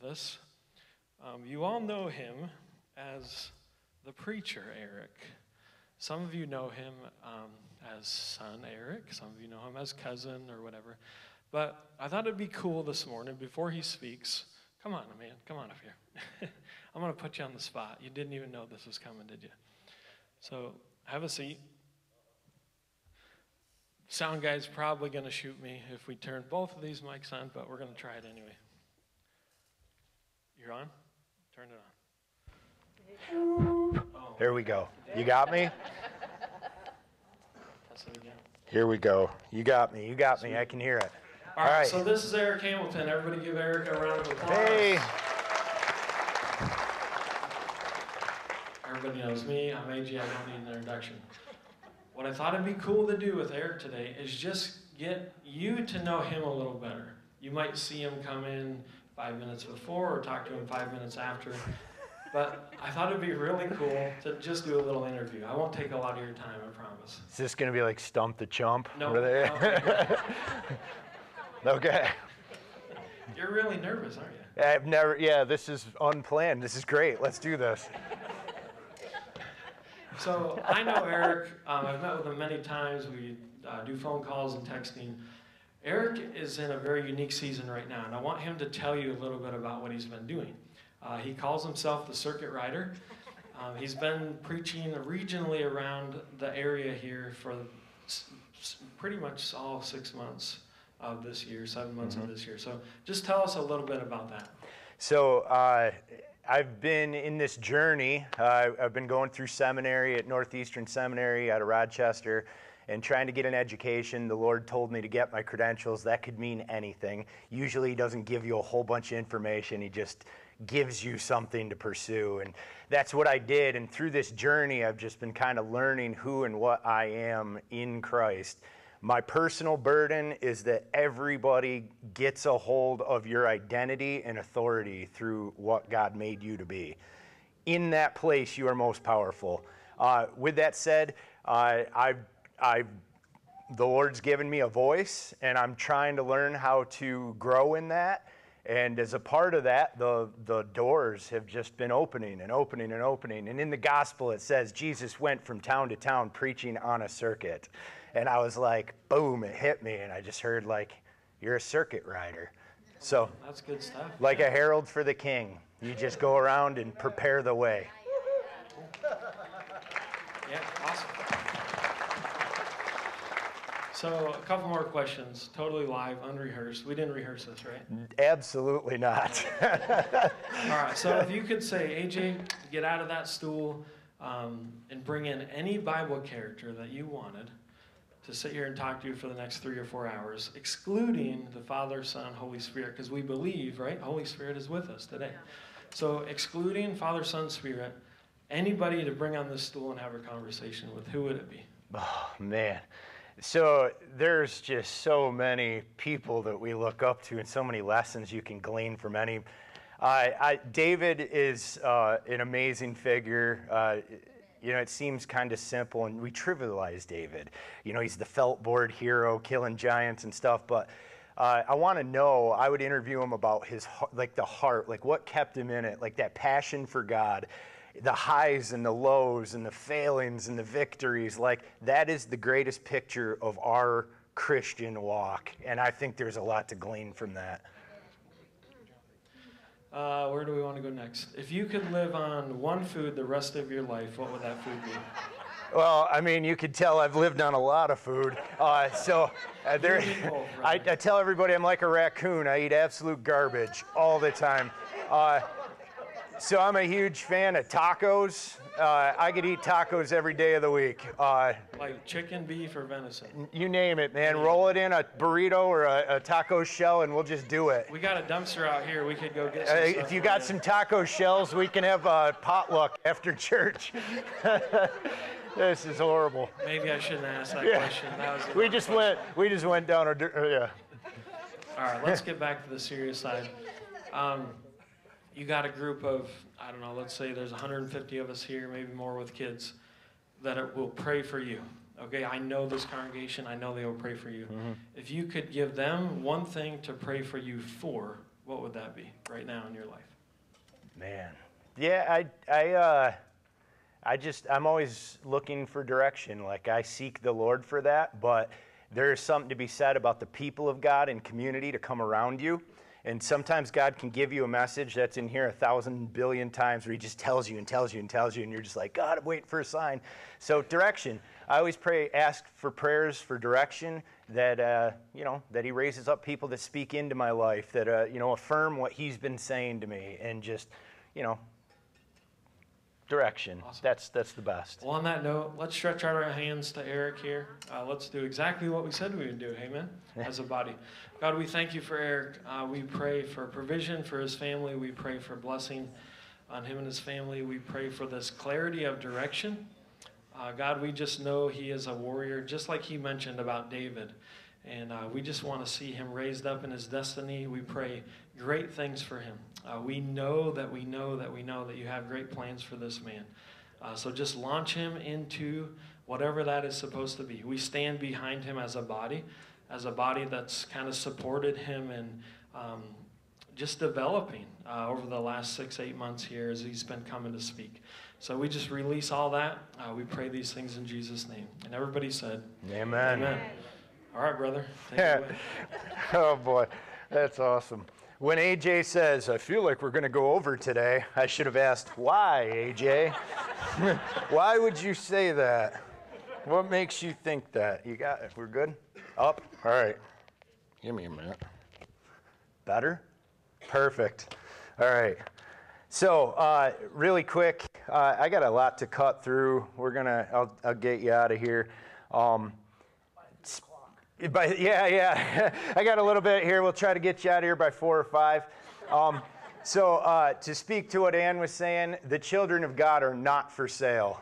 with us. Um, you all know him as the preacher, Eric. Some of you know him um, as son Eric, some of you know him as cousin or whatever. But I thought it'd be cool this morning before he speaks. Come on, man, come on up here. I'm going to put you on the spot. You didn't even know this was coming, did you? So have a seat. Sound guy's probably going to shoot me if we turn both of these mics on, but we're going to try it anyway. You're on? Turn it on. Oh. There we go. You got me? That's it again. Here we go. You got me. You got me. I can hear it. All right, so this is Eric Hamilton. Everybody give Eric a round of applause. Hey. Everybody knows me. I'm AJ. I don't need an introduction. What I thought it'd be cool to do with Eric today is just get you to know him a little better. You might see him come in five minutes before or talk to him five minutes after. But I thought it'd be really cool to just do a little interview. I won't take a lot of your time, I promise. Is this going to be like Stump the Chump? No. There? okay. You're really nervous, aren't you? I've never, yeah, this is unplanned. This is great. Let's do this. So I know Eric. Um, I've met with him many times. We uh, do phone calls and texting. Eric is in a very unique season right now, and I want him to tell you a little bit about what he's been doing. Uh, he calls himself the Circuit Rider. Um, he's been preaching regionally around the area here for pretty much all six months of this year, seven months of this year. So just tell us a little bit about that. So, uh, I've been in this journey. Uh, I've been going through seminary at Northeastern Seminary out of Rochester and trying to get an education. The Lord told me to get my credentials. That could mean anything. Usually, He doesn't give you a whole bunch of information, He just gives you something to pursue. And that's what I did. And through this journey, I've just been kind of learning who and what I am in Christ. My personal burden is that everybody gets a hold of your identity and authority through what God made you to be. In that place, you are most powerful. Uh, with that said, uh, I've, I've, the Lord's given me a voice, and I'm trying to learn how to grow in that. And as a part of that, the, the doors have just been opening and opening and opening. And in the gospel, it says Jesus went from town to town preaching on a circuit. And I was like, boom, it hit me. And I just heard, like, you're a circuit rider. So, That's good stuff. like a herald for the king, you just go around and prepare the way. Yeah, awesome. So, a couple more questions, totally live, unrehearsed. We didn't rehearse this, right? Absolutely not. All right, so if you could say, AJ, get out of that stool um, and bring in any Bible character that you wanted to sit here and talk to you for the next three or four hours, excluding the Father, Son, Holy Spirit, because we believe, right? Holy Spirit is with us today. So, excluding Father, Son, Spirit, anybody to bring on this stool and have a conversation with, who would it be? Oh, man. So there's just so many people that we look up to and so many lessons you can glean from any. Uh, I, David is uh, an amazing figure. Uh, you know, it seems kind of simple, and we trivialize David. You know, he's the felt board hero, killing giants and stuff. But uh, I want to know. I would interview him about his like the heart, like what kept him in it, like that passion for God the highs and the lows and the failings and the victories like that is the greatest picture of our christian walk and i think there's a lot to glean from that Uh, where do we want to go next? If you could live on one food the rest of your life, what would that food be? well i mean you could tell i've lived on a lot of food uh, so uh, there, You eat both, I. I tell everybody i'm like a raccoon i eat absolute garbage all the time uh, so i'm a huge fan of tacos uh, i could eat tacos every day of the week uh, Like chicken, beef, or venison? You name it, man. Roll it in a burrito or a, a taco shell, and we'll just do it. We got a dumpster out here. We could go get some Uh, if you got some taco shells, we can have a potluck after church. this is horrible. Maybe I shouldn't ask that Yeah. question. That was We just question. went. We just went down a. dir- uh, Yeah. All right, let's get back to the serious side. Um, you got a group of, I don't know, let's say there's 150 of us here, maybe more with kids, that it will pray for you. Okay, I know this congregation, I know they will pray for you. If you could give them one thing to pray for you for, what what would that be right now in your life? Man, yeah, I, I, uh, I just, I'm always looking for direction. Like I seek the Lord for that, but there is something to be said about the people of God and community to come around you. And sometimes God can give you a message that's in here a thousand billion times where He just tells you and tells you and tells you, and you're just like, God, I'm waiting for a sign. So, direction. I always pray, ask for prayers for direction that, uh, you know, that He raises up people that speak into my life, that, uh, you know, affirm what He's been saying to me, and just, you know, direction. Awesome. That's that's the best. Well, on that note, let's stretch out our hands to Eric here. Uh, let's do exactly what we said we would do, amen, as a body. God, we thank you for Eric. Uh, we pray for provision for his family. We pray for blessing on him and his family. We pray for this clarity of direction. Uh, God, we just know he is a warrior, just like he mentioned about David. And uh, we just want to see him raised up in his destiny. We pray great things for him. Uh, we know that we know that we know that you have great plans for this man. Uh, so just launch him into whatever that is supposed to be. We stand behind him as a body, as a body that's kind of supported him and um, just developing uh, over the last six, eight months here as he's been coming to speak. So we just release all that. Uh, we pray these things in Jesus' name. And everybody said, Amen. Amen. All right, brother. Take it away. oh boy, that's awesome. When AJ says, I feel like we're going to go over today, I should have asked, why, AJ? why would you say that? What makes you think that? You got it. We're good? Up? All right. Give me a minute. Better? Perfect. All right. So, uh, really quick, uh, I got a lot to cut through. We're going to, I'll, get you out of here. Um, by, yeah, yeah. I got a little bit here. We'll try to get you out of here by four or five. Um, so, uh, to speak to what Ann was saying, the children of God are not for sale.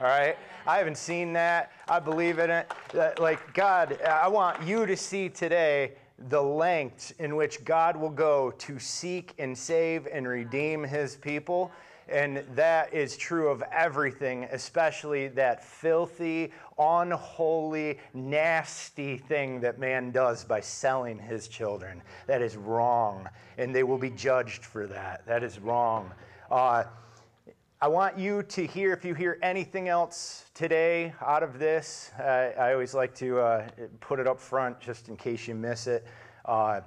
All right? I haven't seen that. I believe in it. That, like, God, I want you to see today the lengths in which God will go to seek and save and redeem his people. And that is true of everything, especially that filthy, unholy, nasty thing that man does by selling his children. That is wrong, and they will be judged for that. That is wrong. Uh, I want you to hear, if you hear anything else today out of this, uh, I always like to uh, put it up front just in case you miss it. Uh,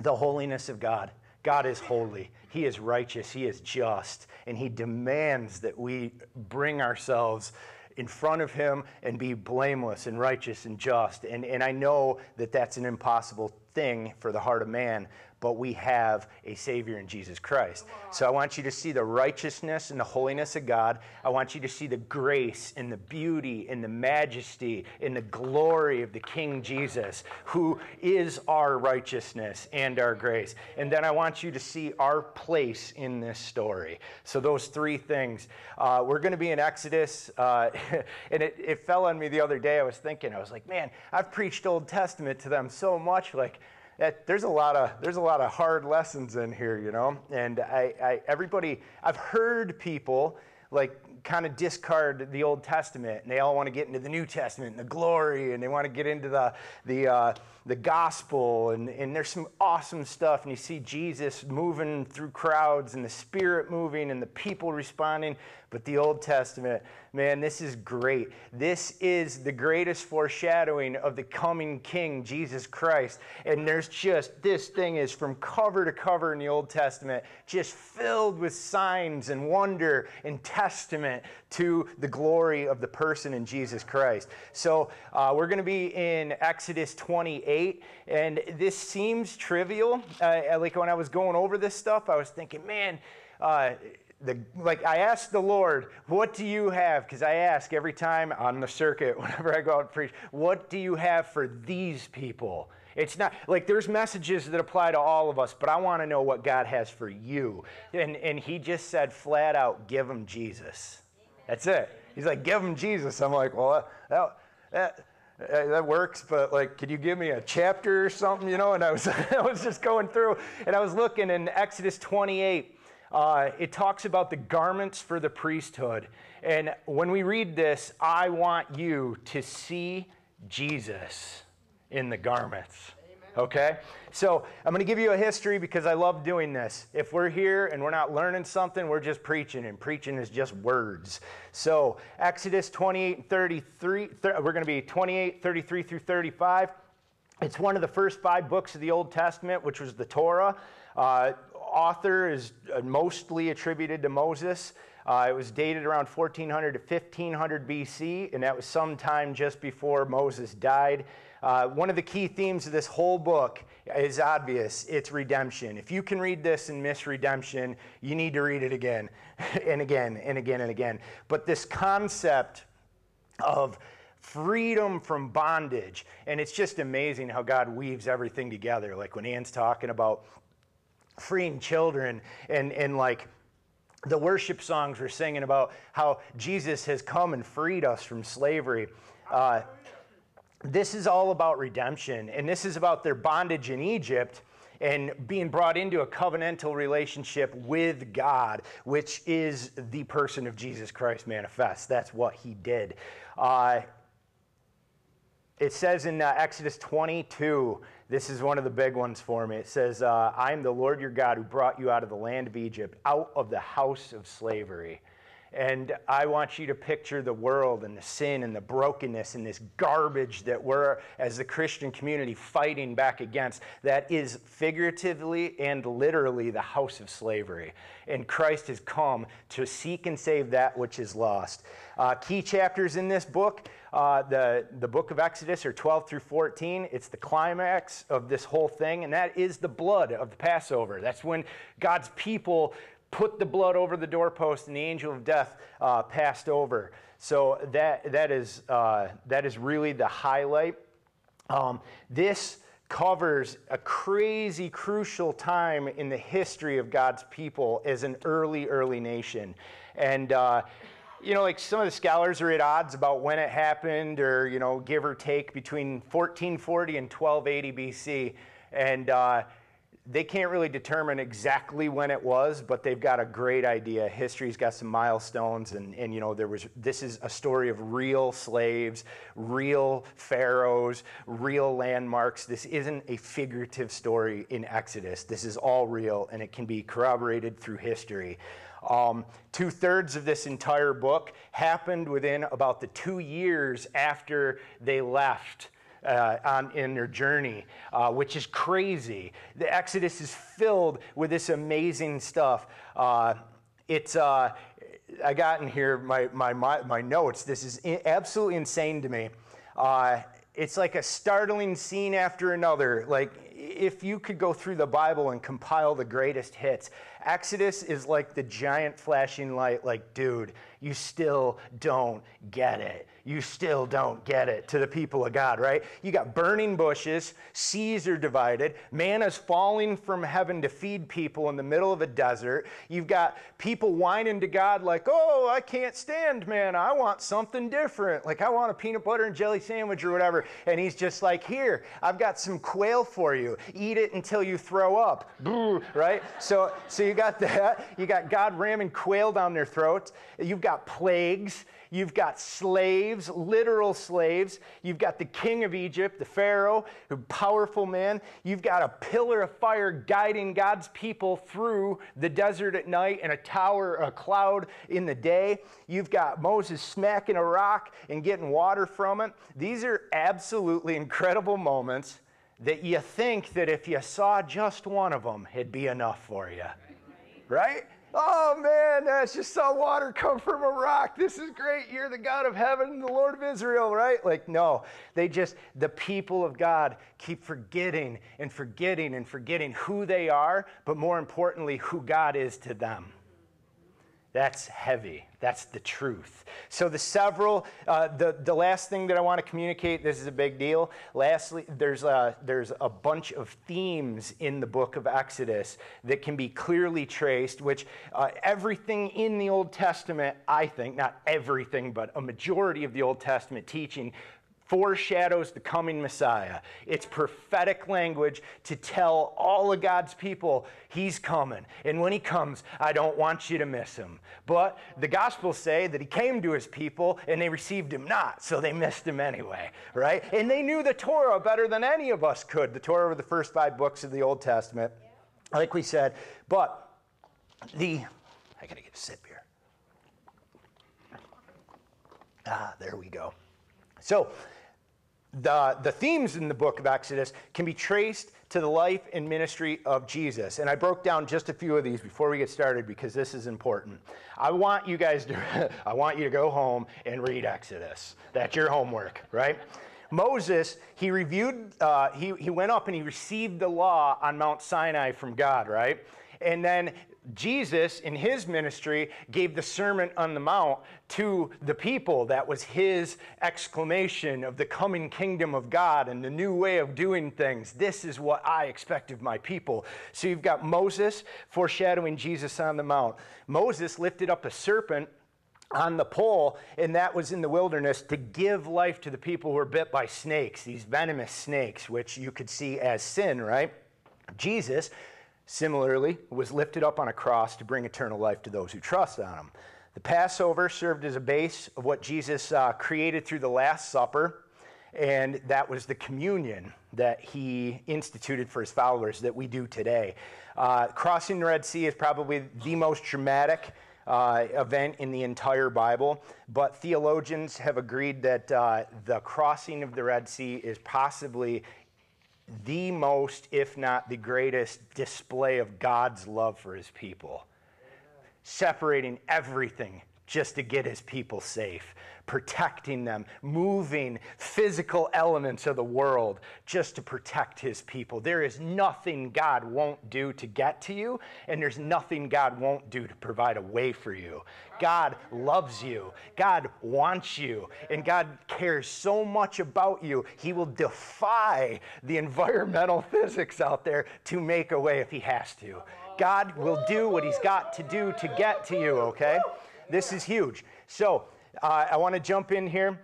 the holiness of God. God is holy. He is righteous. He is just. And He demands that we bring ourselves in front of Him and be blameless and righteous and just. And, and I know that that's an impossible thing for the heart of man, but we have a Savior in Jesus Christ. So I want you to see the righteousness and the holiness of God. I want you to see the grace and the beauty and the majesty and the glory of the King Jesus, who is our righteousness and our grace. And then I want you to see our place in this story. So those three things. Uh, we're going to be in Exodus, uh, and it, it fell on me the other day. I was thinking, I was like, man, I've preached Old Testament to them so much, like that there's a lot of there's a lot of hard lessons in here, you know. And I, I everybody I've heard people like kind of discard the Old Testament, and they all want to get into the New Testament and the glory, and they want to get into the the uh, the gospel, and, and there's some awesome stuff, and you see Jesus moving through crowds, and the Spirit moving, and the people responding. But the Old Testament, man, this is great. This is the greatest foreshadowing of the coming King, Jesus Christ. And there's just, this thing is from cover to cover in the Old Testament, just filled with signs and wonder and testament to the glory of the person in Jesus Christ. So uh, we're going to be in Exodus 28, and this seems trivial. Uh, like when I was going over this stuff, I was thinking, man, uh, the, like I asked the Lord, what do you have? Because I ask every time on the circuit, whenever I go out and preach, what do you have for these people? It's not like there's messages that apply to all of us, but I want to know what God has for you. And, and he just said flat out, give them Jesus. That's it. He's like, give them Jesus. I'm like, well, that, that, that works, but like, could you give me a chapter or something, you know? And I was, I was just going through and I was looking in Exodus 28 uh, it talks about the garments for the priesthood. And when we read this, I want you to see Jesus in the garments. Okay? So I'm going to give you a history because I love doing this. If we're here and we're not learning something, we're just preaching, and preaching is just words. So Exodus 28 and 33, we're going to be 28, 33 through 35. It's one of the first five books of the Old Testament, which was the Torah. Uh, author is uh, mostly attributed to Moses. Uh, it was dated around 1400 to 1500 BC, and that was sometime just before Moses died. Uh, one of the key themes of this whole book is obvious it's redemption. If you can read this and miss redemption, you need to read it again and again and again and again. But this concept of freedom from bondage, and it's just amazing how God weaves everything together. Like when Ann's talking about freeing children and, and like the worship songs we're singing about how Jesus has come and freed us from slavery. Uh, this is all about redemption, and this is about their bondage in Egypt and being brought into a covenantal relationship with God, which is the person of Jesus Christ manifest. That's what he did. Uh, it says in uh, Exodus 22, this is one of the big ones for me. It says, uh, I am the Lord your God who brought you out of the land of Egypt, out of the house of slavery. And I want you to picture the world and the sin and the brokenness and this garbage that we're, as the Christian community, fighting back against. That is figuratively and literally the house of slavery. And Christ has come to seek and save that which is lost. Uh, key chapters in this book uh, the, the book of Exodus or 12 through 14. It's the climax of this whole thing, and that is the blood of the Passover. That's when God's people put the blood over the doorpost and the angel of death uh, passed over. So that, that, is, uh, that is really the highlight. Um, this covers a crazy, crucial time in the history of God's people as an early, early nation. And, uh, you know, like some of the scholars are at odds about when it happened or, you know, give or take between 1440 and 1280 BC. And, uh, they can't really determine exactly when it was, but they've got a great idea. History's got some milestones, and, and you know, there was this is a story of real slaves, real pharaohs, real landmarks. This isn't a figurative story in Exodus. This is all real, and it can be corroborated through history. Um, Two thirds of this entire book happened within about the two years after they left uh, on, in their journey, uh, which is crazy. The Exodus is filled with this amazing stuff. Uh, it's, uh, I got in here my, my, my, my notes. This is in, absolutely insane to me. Uh, it's like a startling scene after another. Like, if you could go through the Bible and compile the greatest hits, Exodus is like the giant flashing light, like, dude, you still don't get it. You still don't get it to the people of God, right? You got burning bushes, seas are divided, manna's falling from heaven to feed people in the middle of a desert. You've got people whining to God, like, oh, I can't stand man. I want something different. Like, I want a peanut butter and jelly sandwich or whatever. And he's just like, here, I've got some quail for you. Eat it until you throw up. right? So, so you got that. You got God ramming quail down their throats. You've got plagues. You've got slaves, literal slaves. You've got the king of Egypt, the Pharaoh, a powerful man. You've got a pillar of fire guiding God's people through the desert at night and a tower, a cloud in the day. You've got Moses smacking a rock and getting water from it. These are absolutely incredible moments that you think that if you saw just one of them, it'd be enough for you. Right? Oh man, that's just saw water come from a rock. This is great. You're the God of heaven, the Lord of Israel, right? Like, no, they just, the people of God keep forgetting and forgetting and forgetting who they are, but more importantly, who God is to them. That's heavy. That's the truth. So, the several, uh, the, the last thing that I want to communicate, this is a big deal. Lastly, there's a, there's a bunch of themes in the book of Exodus that can be clearly traced, which uh, everything in the Old Testament, I think, not everything, but a majority of the Old Testament teaching foreshadows the coming Messiah. It's prophetic language to tell all of God's people he's coming. And when he comes, I don't want you to miss him. But the Gospels say that he came to his people and they received him not, so they missed him anyway, right? And they knew the Torah better than any of us could. The Torah were the first five books of the Old Testament, like we said. But the, I gotta get a sip here. Ah, there we go. So, the, the themes in the book of Exodus can be traced to the life and ministry of Jesus. And I broke down just a few of these before we get started because this is important. I want you guys to, I want you to go home and read Exodus. That's your homework, right? Moses, he reviewed, uh, he, he went up and he received the law on Mount Sinai from God, right? And then Jesus, in his ministry, gave the Sermon on the Mount to the people. That was his exclamation of the coming kingdom of God and the new way of doing things. This is what I expect of my people. So you've got Moses foreshadowing Jesus on the Mount. Moses lifted up a serpent on the pole, and that was in the wilderness to give life to the people who were bit by snakes, these venomous snakes, which you could see as sin, right? Jesus similarly, was lifted up on a cross to bring eternal life to those who trust on him. The Passover served as a base of what Jesus uh, created through the Last Supper, and that was the communion that he instituted for his followers that we do today. Uh, crossing the Red Sea is probably the most dramatic uh, event in the entire Bible, but theologians have agreed that uh, the crossing of the Red Sea is possibly the most, if not the greatest, display of God's love for his people. Separating everything just to get his people safe, protecting them, moving physical elements of the world just to protect his people. There is nothing God won't do to get to you, and there's nothing God won't do to provide a way for you. God loves you, God wants you, and God cares so much about you, he will defy the environmental physics out there to make a way if he has to. God will do what he's got to do to get to you, okay? This is huge. So uh, I want to jump in here.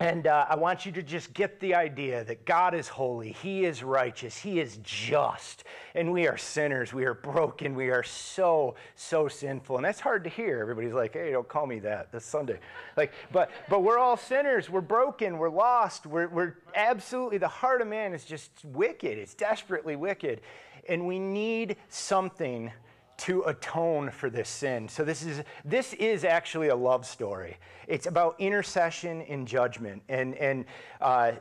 And uh, I want you to just get the idea that God is holy, He is righteous, He is just, and we are sinners. We are broken. We are so, so sinful. And that's hard to hear. Everybody's like, hey, don't call me that. That's Sunday. Like, but, but we're all sinners. We're broken. We're lost. We're, we're absolutely, the heart of man is just wicked. It's desperately wicked. And we need something to atone for this sin. So this is this is actually a love story. It's about intercession and judgment, and and uh,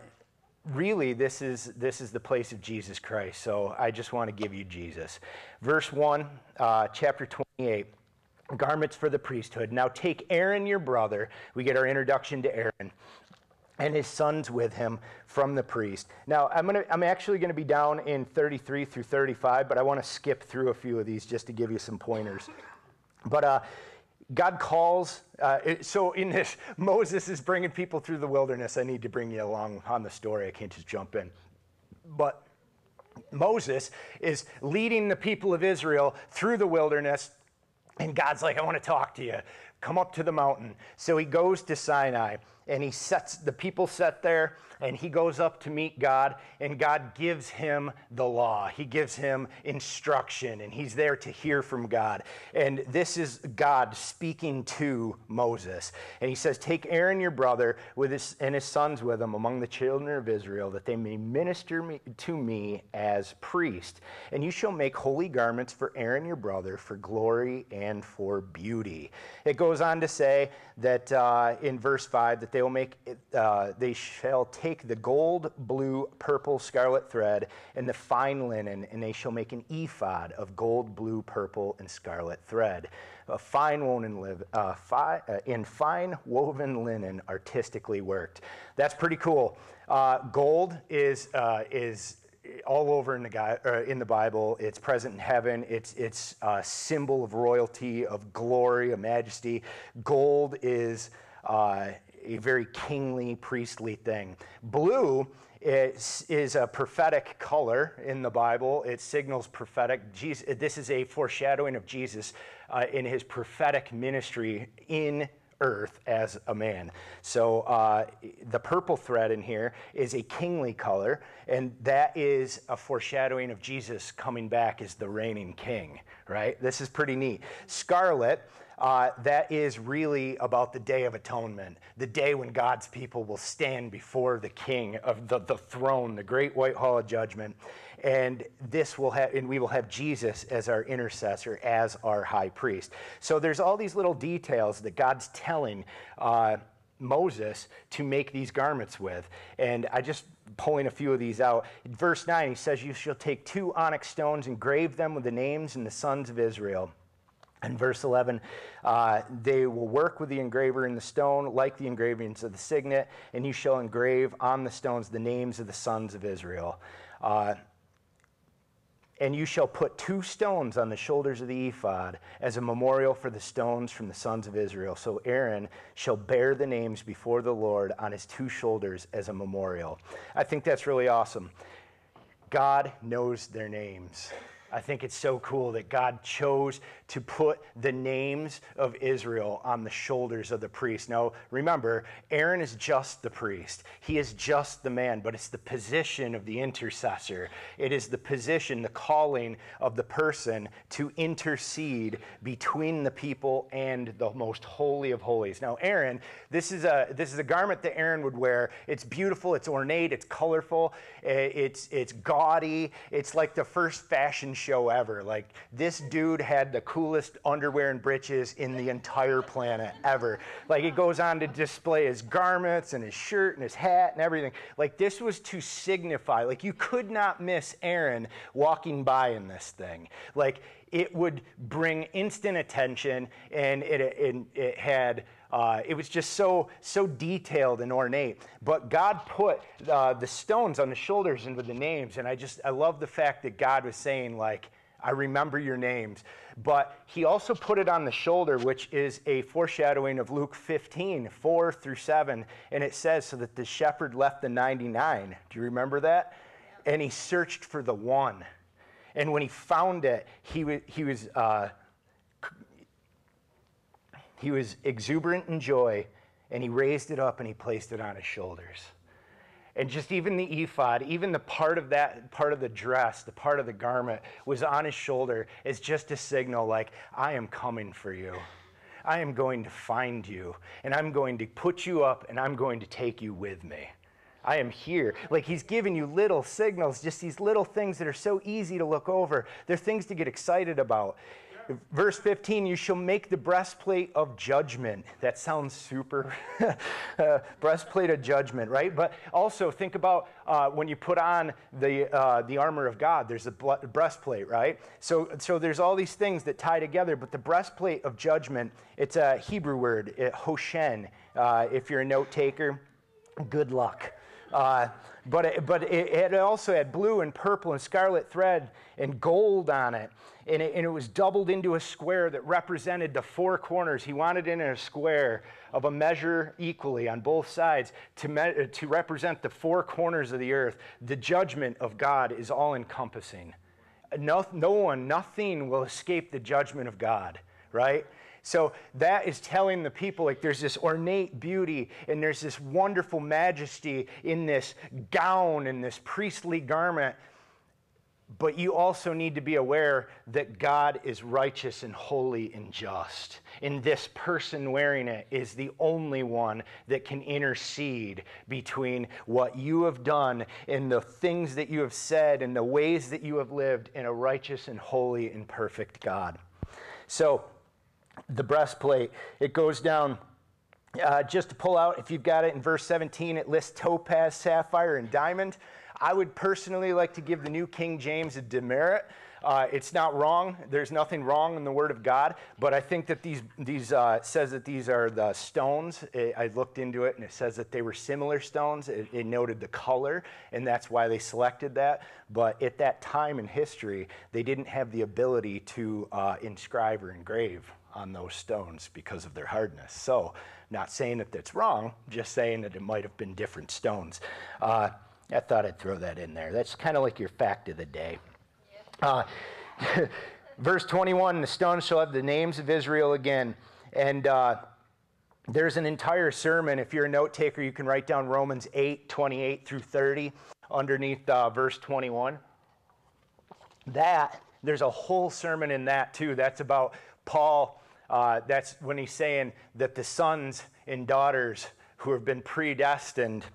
really this is this is the place of Jesus Christ. So I just want to give you Jesus. Verse one, uh, chapter twenty-eight. Garments for the priesthood. Now take Aaron your brother. We get our introduction to Aaron and his sons with him from the priest. Now, I'm, gonna, I'm actually going to be down in 33 through 35, but I want to skip through a few of these just to give you some pointers. But uh, God calls, uh, it, so in this, Moses is bringing people through the wilderness. I need to bring you along on the story. I can't just jump in. But Moses is leading the people of Israel through the wilderness, and God's like, I want to talk to you. Come up to the mountain. So he goes to Sinai and he sets the people set there and he goes up to meet God and God gives him the law. He gives him instruction and he's there to hear from God. And this is God speaking to Moses. And he says, "Take Aaron your brother with his and his sons with him among the children of Israel that they may minister me, to me as priest. And you shall make holy garments for Aaron your brother for glory and for beauty." It goes on to say that uh, in verse 5 that they will make, uh, they shall take the gold, blue, purple, scarlet thread and the fine linen, and they shall make an ephod of gold, blue, purple, and scarlet thread. A fine woven uh, fi, uh, in fine woven linen, artistically worked. That's pretty cool. Uh, gold is uh, is all over in the, guy, uh, in the Bible. It's present in heaven. It's, it's a symbol of royalty, of glory, of majesty. Gold is uh, a very kingly, priestly thing. Blue is, is a prophetic color in the Bible. It signals prophetic. Jesus, this is a foreshadowing of Jesus uh, in his prophetic ministry in earth as a man. So uh, the purple thread in here is a kingly color, and that is a foreshadowing of Jesus coming back as the reigning king, right? This is pretty neat. Scarlet. Uh, that is really about the Day of Atonement, the day when God's people will stand before the King of the, the throne, the great white hall of judgment and this will have and we will have jesus as our intercessor as our high priest. So there's all these little details that god's telling uh, moses to make these garments with. And i just pulling a few of these out. In verse 9 he says you shall take two onyx stones and grave them with the names and the sons of israel. In verse 11, uh, they will work with the engraver in the stone, like the engravings of the signet, and you shall engrave on the stones the names of the sons of Israel. Uh, and you shall put two stones on the shoulders of the ephod as a memorial for the stones from the sons of Israel. So Aaron shall bear the names before the Lord on his two shoulders as a memorial. I think that's really awesome. God knows their names. I think it's so cool that God chose to put the names of Israel on the shoulders of the priest. Now, remember, Aaron is just the priest, he is just the man, but it's the position of the intercessor. It is the position, the calling of the person to intercede between the people and the most holy of holies. Now, Aaron, this is a, this is a garment that Aaron would wear. It's beautiful, it's ornate, it's colorful, eh, it's, it's gaudy, it's like the first fashion show ever. Like, this dude had the coolest underwear and breeches in the entire planet ever. Like, it goes on to display his garments and his shirt and his hat and everything. Like, this was to signify, like, you could not miss Aaron walking by in this thing. Like, it would bring instant attention and it, it, it had. Uh, it was just so so detailed and ornate. But God put uh, the stones on the shoulders and with the names, and I just I love the fact that God was saying like, I remember your names. But he also put it on the shoulder, which is a foreshadowing of Luke 15, 4 through 7. And it says, So that the shepherd left the 99. Do you remember that? And he searched for the one. And when he found it, he, was, he, was, uh, he was exuberant in joy, and he raised it up and he placed it on his shoulders and just even the ephod, even the part of that part of the dress, the part of the garment was on his shoulder as just a signal like, I am coming for you. I am going to find you, and I'm going to put you up, and I'm going to take you with me. I am here. Like he's giving you little signals, just these little things that are so easy to look over. They're things to get excited about. Verse 15, you shall make the breastplate of judgment. That sounds super. uh, breastplate of judgment, right? But also think about uh, when you put on the, uh, the armor of God, there's a breastplate, right? So, so there's all these things that tie together, but the breastplate of judgment, it's a Hebrew word, it, hoshen. Uh, if you're a note taker, good luck. Uh, but it, but it, it, also had blue and purple and scarlet thread and gold on it. And, it. and it was doubled into a square that represented the four corners. He wanted it in a square of a measure equally on both sides to, me, to represent the four corners of the earth. The judgment of God is all encompassing. No, no one, nothing will escape the judgment of God, right? So that is telling the people like there's this ornate beauty and there's this wonderful majesty in this gown and this priestly garment. But you also need to be aware that God is righteous and holy and just. And this person wearing it is the only one that can intercede between what you have done and the things that you have said and the ways that you have lived in a righteous and holy and perfect God. So, the breastplate. It goes down. Uh, just to pull out, if you've got it in verse 17, it lists topaz, sapphire, and diamond. I would personally like to give the New King James a demerit. Uh, it's not wrong. There's nothing wrong in the Word of God, but I think that these these uh, says that these are the stones. It, I looked into it, and it says that they were similar stones. It, it, noted the color, and that's why they selected that. But at that time in history, they didn't have the ability to uh, inscribe or engrave on those stones because of their hardness. So, not saying that that's wrong, just saying that it might have been different stones. Uh, I thought I'd throw that in there. That's kind of like your fact of the day. Uh, verse 21 the stones shall have the names of Israel again. And uh, there's an entire sermon. If you're a note taker, you can write down Romans 8, 28 through 30 underneath uh, verse 21. That, there's a whole sermon in that too. That's about Paul. Uh, that's when he's saying that the sons and daughters who have been predestined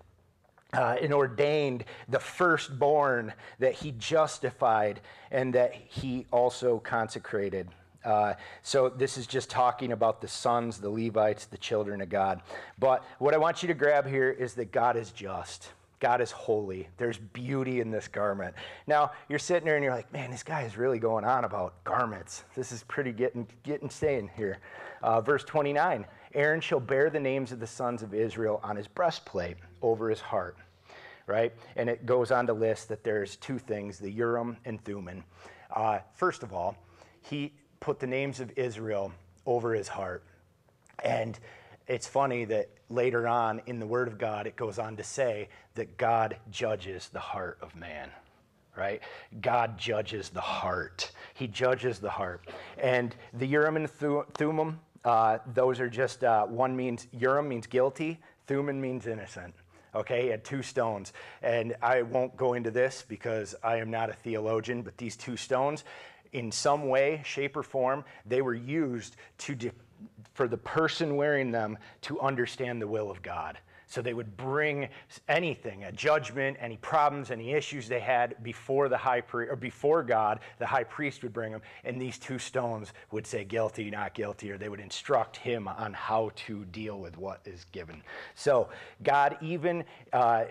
uh, and ordained, the firstborn that he justified and that he also consecrated. Uh, so this is just talking about the sons, the Levites, the children of God. But what I want you to grab here is that God is just. God is holy. There's beauty in this garment. Now, you're sitting there and you're like, man, this guy is really going on about garments. This is pretty getting, getting staying here. Uh, verse 29 Aaron shall bear the names of the sons of Israel on his breastplate over his heart. Right? And it goes on to list that there's two things the Urim and Thummim. Uh, first of all, he put the names of Israel over his heart. And it's funny that later on in the Word of God, it goes on to say that God judges the heart of man, right? God judges the heart. He judges the heart. And the Urim and Thummim, uh, those are just, uh, one means, Urim means guilty, Thummim means innocent. Okay, he had two stones. And I won't go into this because I am not a theologian, but these two stones, in some way, shape, or form, they were used to de- for the person wearing them to understand the will of God. So they would bring anything, a judgment, any problems, any issues they had before the high priest or before God, the high priest would bring them, and these two stones would say guilty, not guilty, or they would instruct him on how to deal with what is given. So God even uh,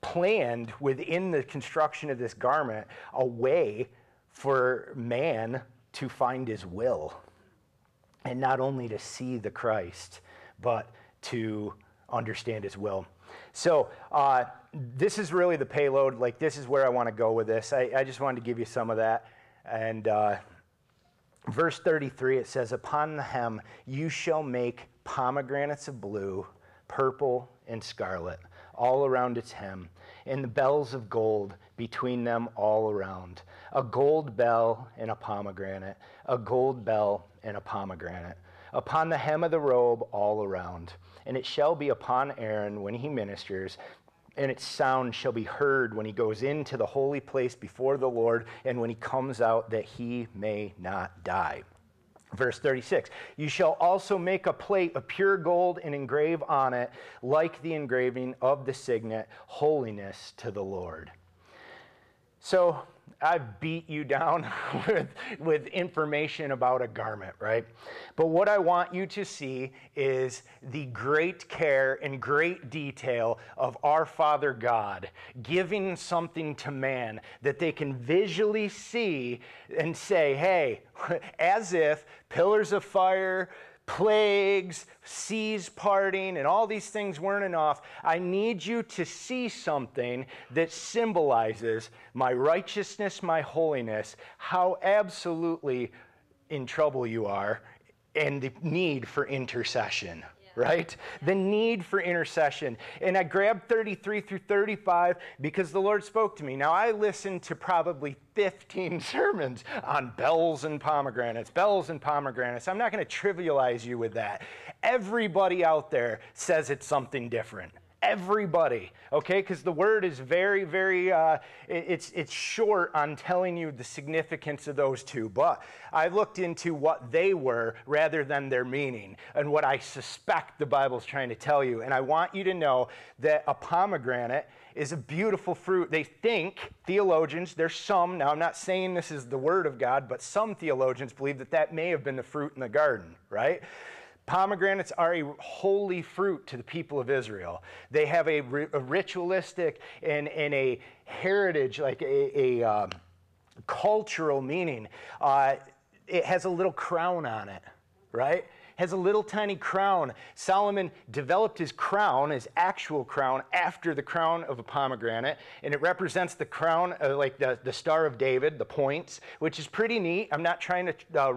planned within the construction of this garment a way for man to find his will. And not only to see the Christ, but to understand his will. So, uh, this is really the payload. Like, this is where I want to go with this. I, I, just wanted to give you some of that. And uh, verse 33, it says, Upon the hem you shall make pomegranates of blue, purple, and scarlet, all around its hem, and the bells of gold between them all around a gold bell and a pomegranate, a gold bell and a pomegranate, upon the hem of the robe all around. And it shall be upon Aaron when he ministers, and its sound shall be heard when he goes into the holy place before the Lord, and when he comes out, that he may not die. Verse 36 You shall also make a plate of pure gold and engrave on it, like the engraving of the signet, holiness to the Lord. So I've beat you down with, with information about a garment, right? But what I want you to see is the great care and great detail of our Father God giving something to man that they can visually see and say, hey, as if pillars of fire, plagues, seas parting, and all these things weren't enough. I need you to see something that symbolizes my righteousness, my holiness, how absolutely in trouble you are, and the need for intercession right? The need for intercession. And I grabbed 33 through 35 because the Lord spoke to me. Now, I listened to probably 15 sermons on bells and pomegranates, bells and pomegranates. I'm not going to trivialize you with that. Everybody out there says it's something different everybody okay? Because the word is very very uh, it's it's short on telling you the significance of those two but i looked into what they were rather than their meaning and what i suspect the bible's trying to tell you and i want you to know that a pomegranate is a beautiful fruit. They think theologians there's some now i'm not saying this is the word of god but some theologians believe that that may have been the fruit in the garden right Pomegranates are a holy fruit to the people of Israel. They have a, a ritualistic and, and, a heritage, like a, a um, cultural meaning. Uh, it has a little crown on it, right? Has a little tiny crown. Solomon developed his crown, his actual crown, after the crown of a pomegranate, and it represents the crown, uh, like the, the Star of David, the points, which is pretty neat. I'm not trying to uh,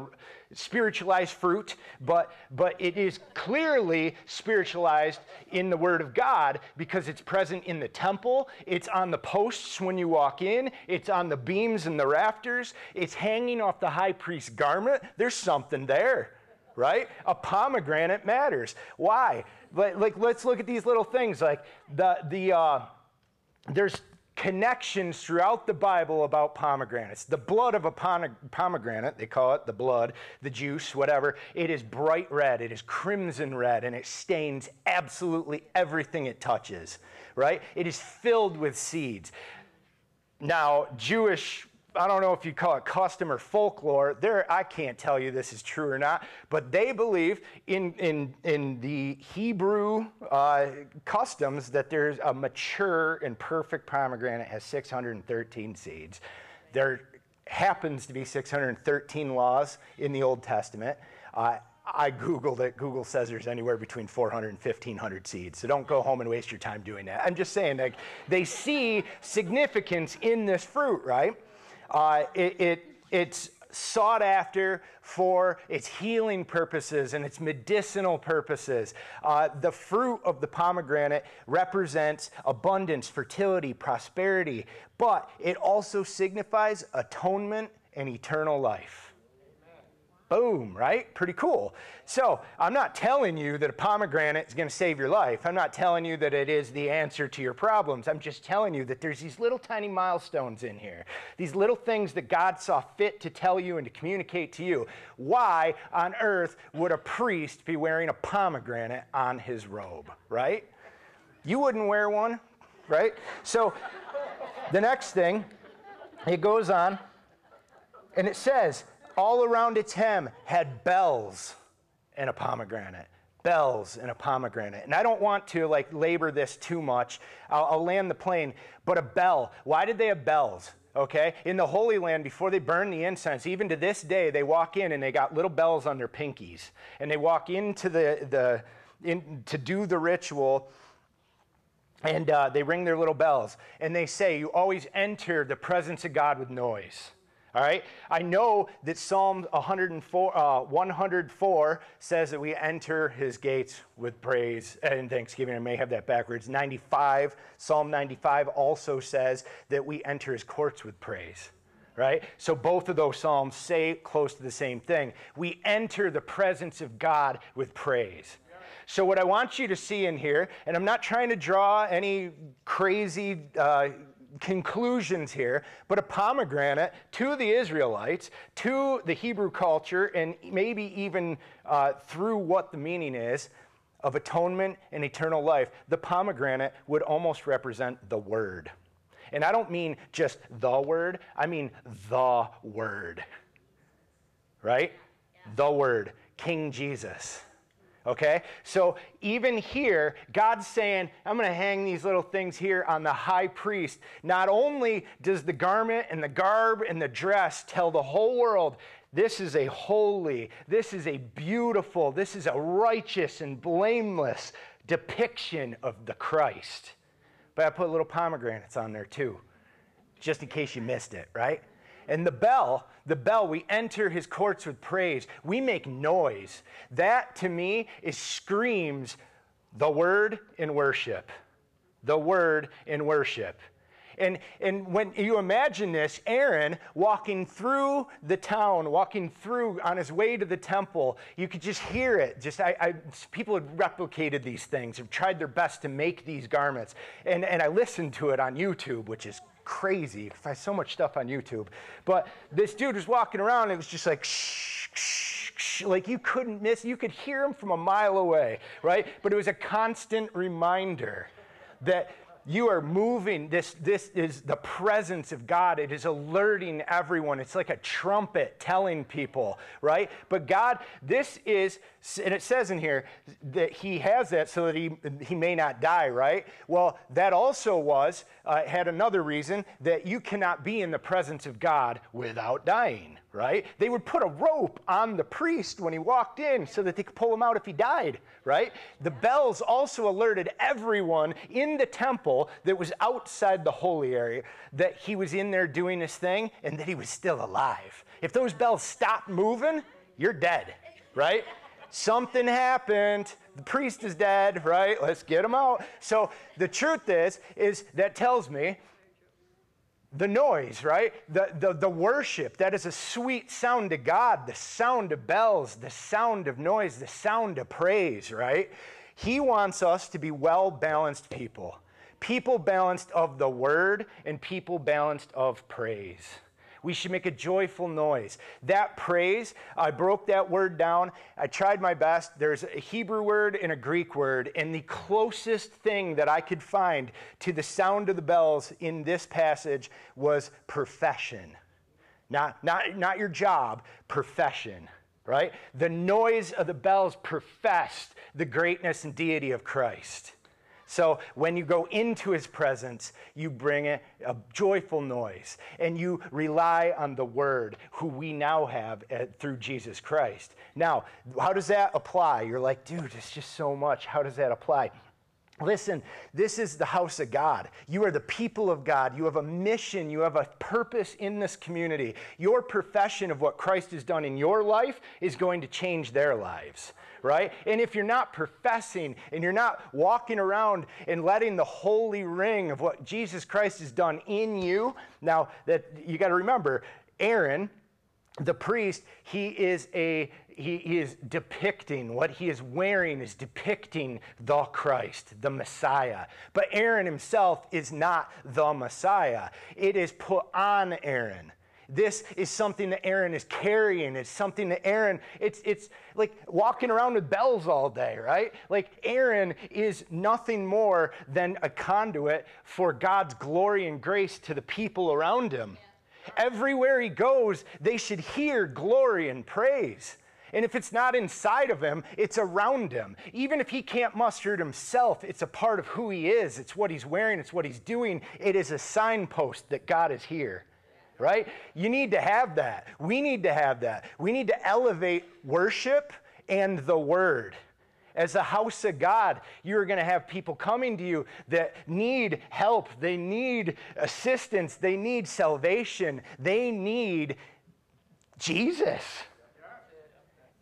spiritualize fruit, but, but it is clearly spiritualized in the Word of God because it's present in the temple, it's on the posts when you walk in, it's on the beams and the rafters, it's hanging off the high priest's garment. There's something there right? A pomegranate matters. Why? Like, like let's look at these little things. Like the the uh, there's connections throughout the Bible about pomegranates. The blood of a pomegranate, they call it the blood, the juice, whatever, it is bright red, it is crimson red, and it stains absolutely everything it touches, right? It is filled with seeds. Now, Jewish I don't know if you call it custom or folklore. There, I can't tell you this is true or not, but they believe in, in, in the Hebrew uh, customs that there's a mature and perfect pomegranate has 613 seeds. There happens to be 613 laws in the Old Testament. Uh, I Googled it. Google says there's anywhere between 400 and 1,500 seeds. So don't go home and waste your time doing that. I'm just saying, like, they see significance in this fruit, right? Uh, it, it, it's sought after for its healing purposes and its medicinal purposes. Uh, the fruit of the pomegranate represents abundance, fertility, prosperity, but it also signifies atonement and eternal life. Boom, right? Pretty cool. So, I'm not telling you that a pomegranate is going to save your life. I'm not telling you that it is the answer to your problems. I'm just telling you that there's these little tiny milestones in here, these little things that God saw fit to tell you and to communicate to you. Why on earth would a priest be wearing a pomegranate on his robe, right? You wouldn't wear one, right? So, the next thing, it goes on and it says, all around its hem had bells and a pomegranate bells and a pomegranate. And I don't want to like labor this too much. I'll, I'll, land the plane. But a bell, why did they have bells? Okay? In the Holy Land, before they burn the incense, even to this day, they walk in and they got little bells on their pinkies. And they walk into the, the in, to do the ritual. And uh, they ring their little bells. And they say, You always enter the presence of God with noise. All right? I know that Psalm 104, uh, 104 says that we enter his gates with praise and thanksgiving. I may have that backwards. 95, Psalm 95 also says that we enter his courts with praise. Right? So both of those Psalms say close to the same thing. We enter the presence of God with praise. So, what I want you to see in here, and I'm not trying to draw any crazy uh, conclusions here, but a pomegranate to the Israelites, to the Hebrew culture, and maybe even uh, through what the meaning is of atonement and eternal life, the pomegranate would almost represent the Word. And I don't mean just the Word, I mean the Word. Right? Yeah. The Word, King Jesus. Okay? So even here, God's saying, I'm going to hang these little things here on the high priest. Not only does the garment and the garb and the dress tell the whole world, this is a holy, this is a beautiful, this is a righteous and blameless depiction of the Christ. But I put little pomegranates on there too, just in case you missed it, right? And the bell, the bell, we enter his courts with praise. We make noise. That to me is screams the word in worship. The word in worship. And, and when you imagine this, Aaron walking through the town, walking through on his way to the temple, you could just hear it. Just I, I, people had replicated these things, have tried their best to make these garments. And, and I listened to it on YouTube, which is crazy. I find so much stuff on YouTube. But this dude was walking around and it was just like shh, shh, shh, like you couldn't miss, you could hear him from a mile away, right? But it was a constant reminder that you are moving. This, this is the presence of God. It is alerting everyone. It's like a trumpet telling people, right? But God, this is, and it says in here that He has that so that He, he may not die, right? Well, that also was, uh, had another reason that you cannot be in the presence of God without dying right? They would put a rope on the priest when he walked in so that they could pull him out if he died, right? The bells also alerted everyone in the temple that was outside the holy area that he was in there doing his thing and that he was still alive. If those bells stopped moving, you're dead, right? Something happened. The priest is dead, right? Let's get him out. So the truth is, is that tells me the noise, right? The, the, the worship, that is a sweet sound to God, the sound of bells, the sound of noise, the sound of praise, right? He wants us to be well balanced people, people balanced of the word and people balanced of praise. We should make a joyful noise. That praise, I broke that word down. I tried my best. There's a Hebrew word and a Greek word, and the closest thing that I could find to the sound of the bells in this passage was profession. Not, not, not your job, profession, right? The noise of the bells professed the greatness and deity of Christ. So when you go into his presence, you bring a, a, joyful noise and you rely on the word who we now have at, through Jesus Christ. Now, how does that apply? You're like, dude, it's just so much. How does that apply? Listen, this is the house of God. You are the people of God. You have a mission. You have a purpose in this community. Your profession of what Christ has done in your life is going to change their lives right? And if you're not professing and you're not walking around and letting the holy ring of what Jesus Christ has done in you, now that you got to remember, Aaron, the priest, he is a he, is depicting what he is wearing is depicting the Christ, the Messiah. But Aaron himself is not the Messiah. It is put on Aaron. This is something that Aaron is carrying. It's something that Aaron, it's, it's like walking around with bells all day, right? Like Aaron is nothing more than a conduit for God's glory and grace to the people around him. Everywhere he goes, they should hear glory and praise. And if it's not inside of him, it's around him. Even if he can't muster it himself, it's a part of who he is. It's what he's wearing, it's what he's doing. It is a signpost that God is here right? You need to have that. We need to have that. We need to elevate worship and the word. As a house of God, you're going to have people coming to you that need help, they need assistance, they need salvation, they need Jesus.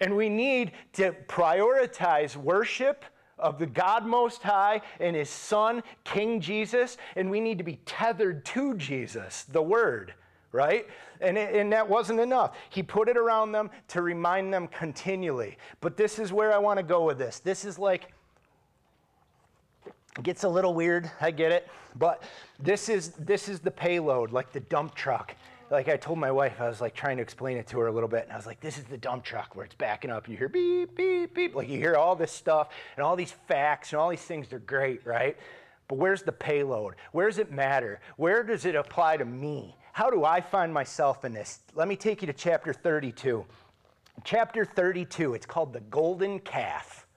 And we need to prioritize worship of the God Most High and His Son, King Jesus, and we need to be tethered to Jesus, the Word right? And, it, and that wasn't enough. He put it around them to remind them continually. But this is where I want to go with this. This is like, it gets a little weird, I get it. But this is, this is the payload, like the dump truck. Like I told my wife, I was like trying to explain it to her a little bit, and I was like, this is the dump truck where it's backing up, and you hear beep, beep, beep. Like you hear all this stuff and all these facts and all these things, they're great, right? But where's the payload? Where does it matter? Where does it apply to me? How do I find myself in this? Let me take you to chapter 32. Chapter 32, it's called the golden calf.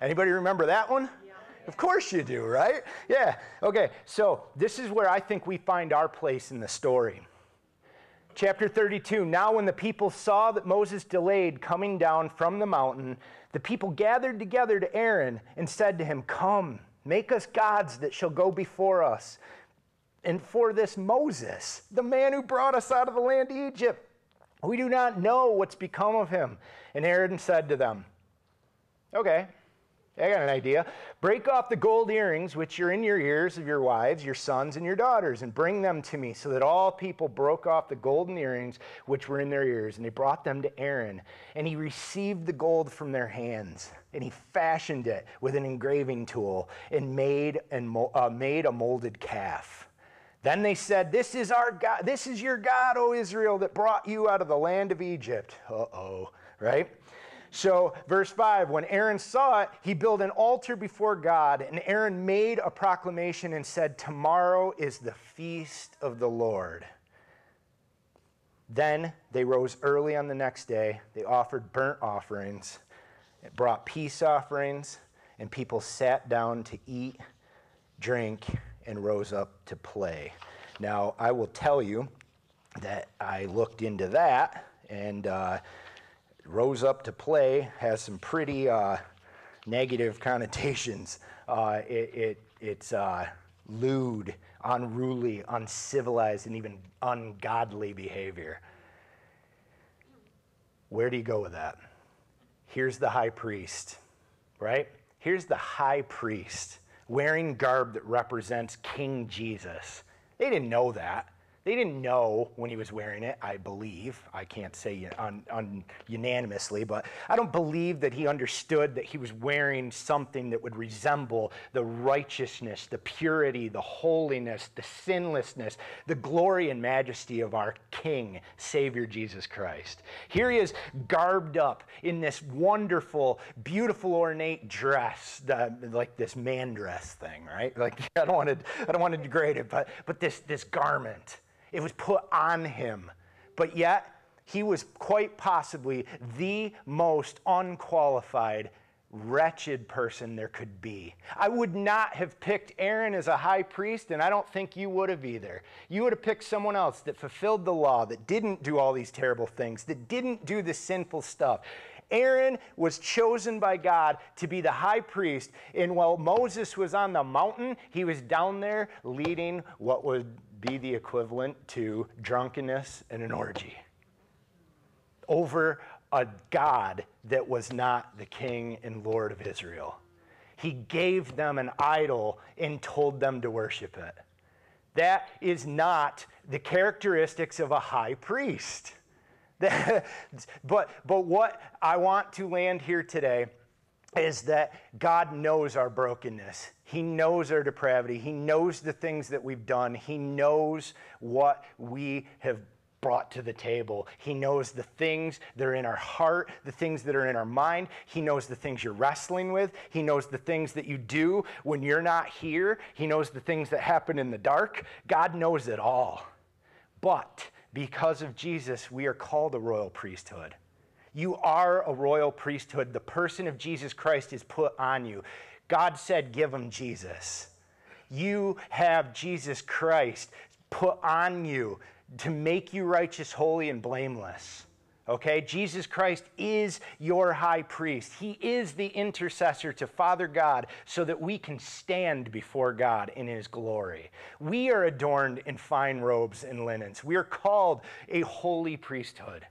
Anybody remember that one? Yeah. Of course you do, right? Yeah. Okay, so this is where I think we find our place in the story. Chapter 32 Now, when the people saw that Moses delayed coming down from the mountain, the people gathered together to Aaron and said to him, Come, make us gods that shall go before us. And for this Moses, the man who brought us out of the land of Egypt, we do not know what's become of him. And Aaron said to them, Okay, I got an idea. Break off the gold earrings which are in your ears of your wives, your sons, and your daughters, and bring them to me. So that all people broke off the golden earrings which were in their ears, and they brought them to Aaron. And he received the gold from their hands, and he fashioned it with an engraving tool, and made, and, uh, made a molded calf. Then they said, This is our God, this is your God, O Israel, that brought you out of the land of Egypt. Uh oh, right? So, verse 5 when Aaron saw it, he built an altar before God, and Aaron made a proclamation and said, Tomorrow is the feast of the Lord. Then they rose early on the next day. They offered burnt offerings, it brought peace offerings, and people sat down to eat, drink, and rose up to play. Now, I will tell you that I looked into that, and uh, rose up to play has some pretty uh, negative connotations. Uh, it, it, it's uh, lewd, unruly, uncivilized, and even ungodly behavior. Where do you go with that? Here's the high priest, right? Here's the high priest wearing garb that represents King Jesus. They didn't know that. They didn't know when he was wearing it, I believe. I can't say un, un, unanimously, but I don't believe that he understood that he was wearing something that would resemble the righteousness, the purity, the holiness, the sinlessness, the glory and majesty of our King, Savior Jesus Christ. Here he is garbed up in this wonderful, beautiful, ornate dress, like this man dress thing, right? Like I don't want to, I don't want to degrade it, but but this this garment. It was put on him. But yet, he was quite possibly the most unqualified, wretched person there could be. I would not have picked Aaron as a high priest, and I don't think you would have either. You would have picked someone else that fulfilled the law, that didn't do all these terrible things, that didn't do the sinful stuff. Aaron was chosen by God to be the high priest, and while Moses was on the mountain, he was down there leading what would be the equivalent to drunkenness and an orgy over a God that was not the king and Lord of Israel. He gave them an idol and told them to worship it. That is not the characteristics of a high priest. but, but what I want to land here today is that God knows our brokenness. He knows our depravity. He knows the things that we've done. He knows what we have brought to the table. He knows the things that are in our heart, the things that are in our mind. He knows the things you're wrestling with. He knows the things that you do when you're not here. He knows the things that happen in the dark. God knows it all. But because of Jesus, we are called a royal priesthood. You are a royal priesthood. The person of Jesus Christ is put on you. God said, Give him Jesus. You have Jesus Christ put on you to make you righteous, holy, and blameless. Okay? Jesus Christ is your high priest. He is the intercessor to Father God so that we can stand before God in his glory. We are adorned in fine robes and linens. We are called a holy priesthood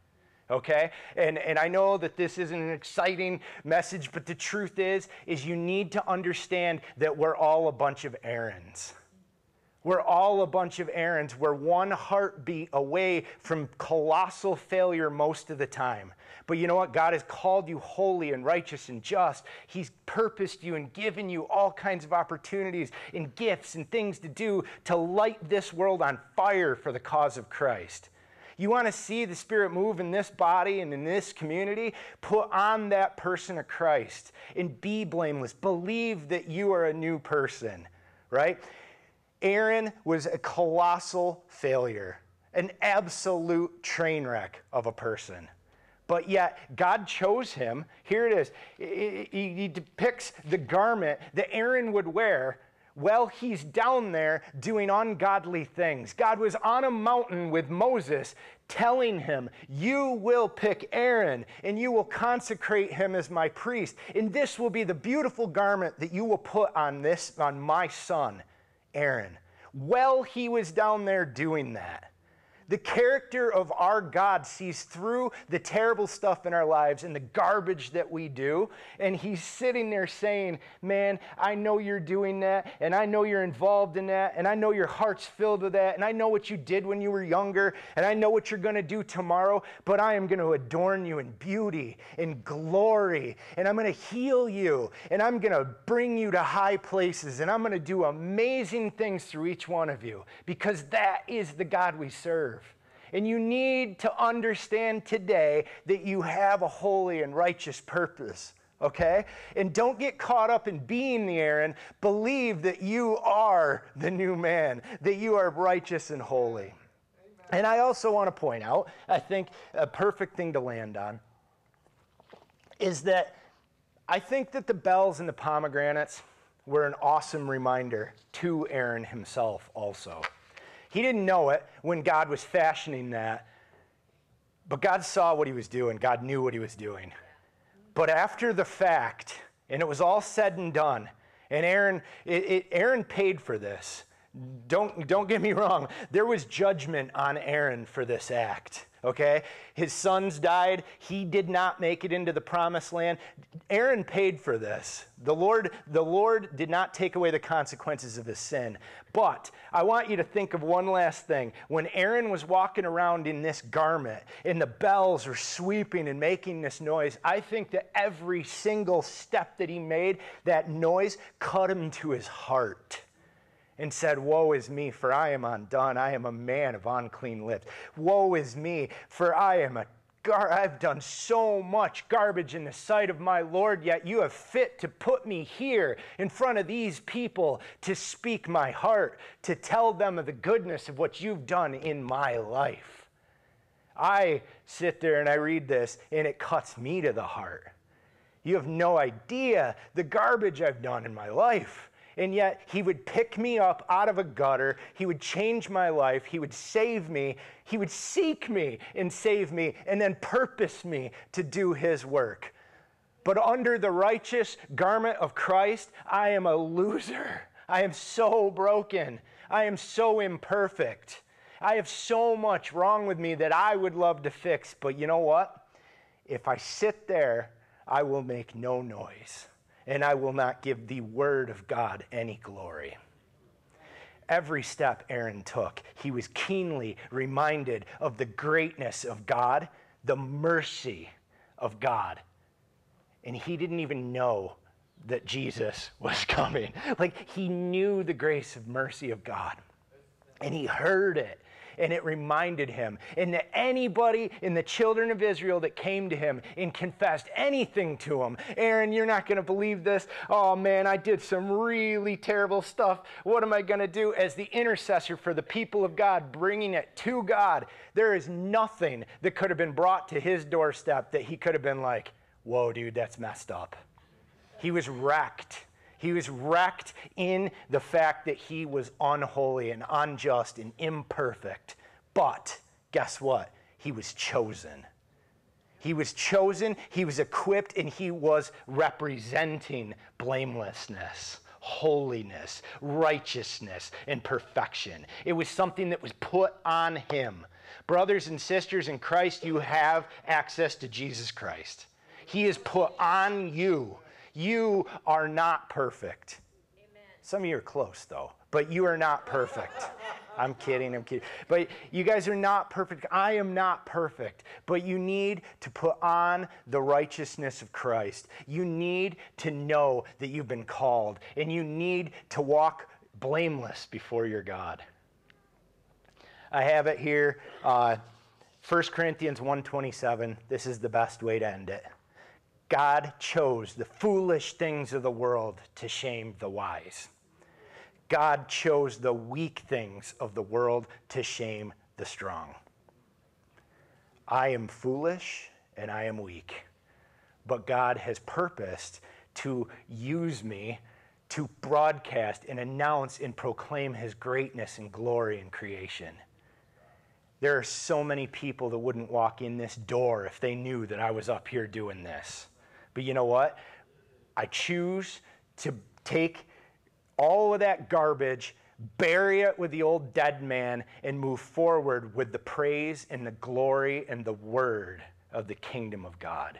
okay and, and i know that this isn't an exciting message but the truth is is you need to understand that we're all a bunch of Aarons. we're all a bunch of Aarons. We're one heartbeat away from colossal failure most of the time. But you know what? God has called you holy and righteous and just. He's purposed you and given you all kinds of opportunities and gifts and things to do to light this world on fire for the cause of Christ. You want to see the Spirit move in this body and in this community? Put on that person of Christ and be blameless. Believe that you are a new person, right? Aaron was a colossal failure, an absolute train wreck of a person. But yet, God chose him. Here it is. He depicts the garment that Aaron would wear well, he's down there doing ungodly things. God was on a mountain with Moses telling him, You will pick Aaron and you will consecrate him as my priest. And this will be the beautiful garment that you will put on this, on my son, Aaron. Well, he was down there doing that. The character of our God sees through the terrible stuff in our lives and the garbage that we do. And he's sitting there saying, Man, I know you're doing that. And I know you're involved in that. And I know your heart's filled with that. And I know what you did when you were younger. And I know what you're going to do tomorrow. But I am going to adorn you in beauty, in glory. And I'm going to heal you. And I'm going to bring you to high places. And I'm going to do amazing things through each one of you because that is the God we serve. And you need to understand today that you have a holy and righteous purpose, okay? And don't get caught up in being the Aaron. Believe that you are the new man, that you are righteous and holy. And I also want to point out, I think a perfect thing to land on is that I think that the bells and the pomegranates were an awesome reminder to Aaron himself also. He didn't know it when God was fashioning that, but God saw what he was doing. God knew what he was doing. But after the fact, and it was all said and done, and Aaron, it, it, Aaron paid for this. Don't, don't get me wrong. There was judgment on Aaron for this act. Okay? His sons died. He did not make it into the promised land. Aaron paid for this. The Lord, the Lord did not take away the consequences of his sin. But I want you to think of one last thing. When Aaron was walking around in this garment and the bells were sweeping and making this noise, I think that every single step that he made, that noise cut him to his heart and said, Woe is me, for I am undone. I am a man of unclean lips. Woe is me, for I am a gar- I've done so much garbage in the sight of my Lord, yet you have fit to put me here in front of these people to speak my heart, to tell them of the goodness of what you've done in my life. I sit there and I read this, and it cuts me to the heart. You have no idea the garbage I've done in my life. And yet, he would pick me up out of a gutter. He would change my life. He would save me. He would seek me and save me, and then purpose me to do his work. But under the righteous garment of Christ, I am a loser. I am so broken. I am so imperfect. I have so much wrong with me that I would love to fix. But you know what? If I sit there, I will make no noise and I will not give the word of God any glory. Every step Aaron took, he was keenly reminded of the greatness of God, the mercy of God. And he didn't even know that Jesus was coming. Like he knew the grace of mercy of God. And he heard it and it reminded him. And that anybody in the children of Israel that came to him and confessed anything to him, Aaron, you're not going to believe this. Oh man, I did some really terrible stuff. What am I going to do as the intercessor for the people of God, bringing it to God? There is nothing that could have been brought to his doorstep that he could have been like, whoa, dude, that's messed up. He was wrecked. He was wrecked in the fact that he was unholy and unjust and imperfect. But guess what? He was chosen. He was chosen, he was equipped, and he was representing blamelessness, holiness, righteousness, and perfection. It was something that was put on him. Brothers and sisters in Christ, you have access to Jesus Christ. He is put on you. You are not perfect. Amen. Some of you are close, though, but you are not perfect. I'm kidding, I'm kidding. But you guys are not perfect. I am not perfect. But you need to put on the righteousness of Christ. You need to know that you've been called, and you need to walk blameless before your God. I have it here, uh, 1 Corinthians 1.27. This is the best way to end it. God chose the foolish things of the world to shame the wise. God chose the weak things of the world to shame the strong. I am foolish and I am weak, but God has purposed to use me to broadcast and announce and proclaim his greatness and glory in creation. There are so many people that wouldn't walk in this door if they knew that I was up here doing this. But you know what? I choose to take all of that garbage, bury it with the old dead man, and move forward with the praise and the glory and the word of the kingdom of God.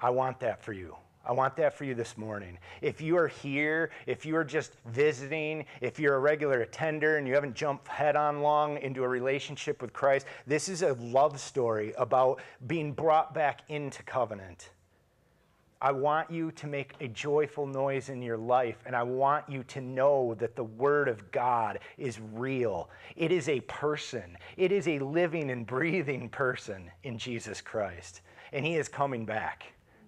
I want that for you. I want that for you this morning. If you are here, if you are just visiting, if you're a regular attender and you haven't jumped head on long into a relationship with Christ, this is a love story about being brought back into covenant. I want you to make a joyful noise in your life, and I want you to know that the Word of God is real. It is a person, it is a living and breathing person in Jesus Christ, and He is coming back.